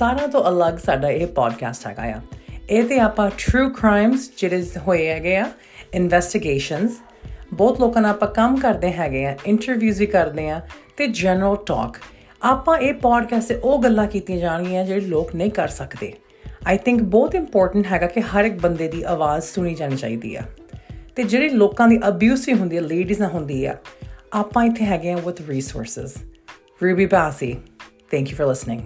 ਸਾਰਾ ਤੋਂ ਅਲੱਗ ਸਾਡਾ ਇਹ ਪੋਡਕਾਸਟ ਹੈਗਾ ਆ। ਇਹ ਤੇ ਆਪਾਂ ਟਰੂ ਕ੍ਰਾਈਮਸ ਜਿਹੜੇ ਹੋਏ ਹੈਗੇ ਆ ਇਨਵੈਸਟੀਗੇਸ਼ਨਸ ਬਹੁਤ ਲੋਕਾਂ ਨਾਲ ਆਪਾਂ ਕੰਮ ਕਰਦੇ ਹੈਗੇ ਆ ਇੰਟਰਵਿਊਜ਼ ਵੀ ਕਰਦੇ ਆ ਤੇ ਜਨਰਲ ਟਾਕ ਆਪਾਂ ਇਹ ਪੋਡਕਾਸਟ ਤੇ ਉਹ ਗੱਲਾਂ ਕੀਤੀਆਂ ਜਾਣਗੀਆਂ ਜਿਹੜੇ ਲੋਕ ਨਹੀਂ ਕਰ ਸਕਦੇ। ਆਈ ਥਿੰਕ ਬਹੁਤ ਇੰਪੋਰਟੈਂਟ ਹੈਗਾ ਕਿ ਹਰ ਇੱਕ ਬੰਦੇ ਦੀ ਆਵਾਜ਼ ਸੁਣੀ ਜਾਣੀ ਚਾਹੀਦੀ ਆ। ਤੇ ਜਿਹੜੇ ਲੋਕਾਂ ਦੀ ਅਬਿਊਸ ਵੀ ਹੁੰਦੀ ਹੈ ਲੇਡੀਜ਼ ਨਾਲ ਹੁੰਦੀ ਆ, ਆਪਾਂ ਇੱਥੇ ਹੈਗੇ ਆ with resources Ruby Bassi thank you for listening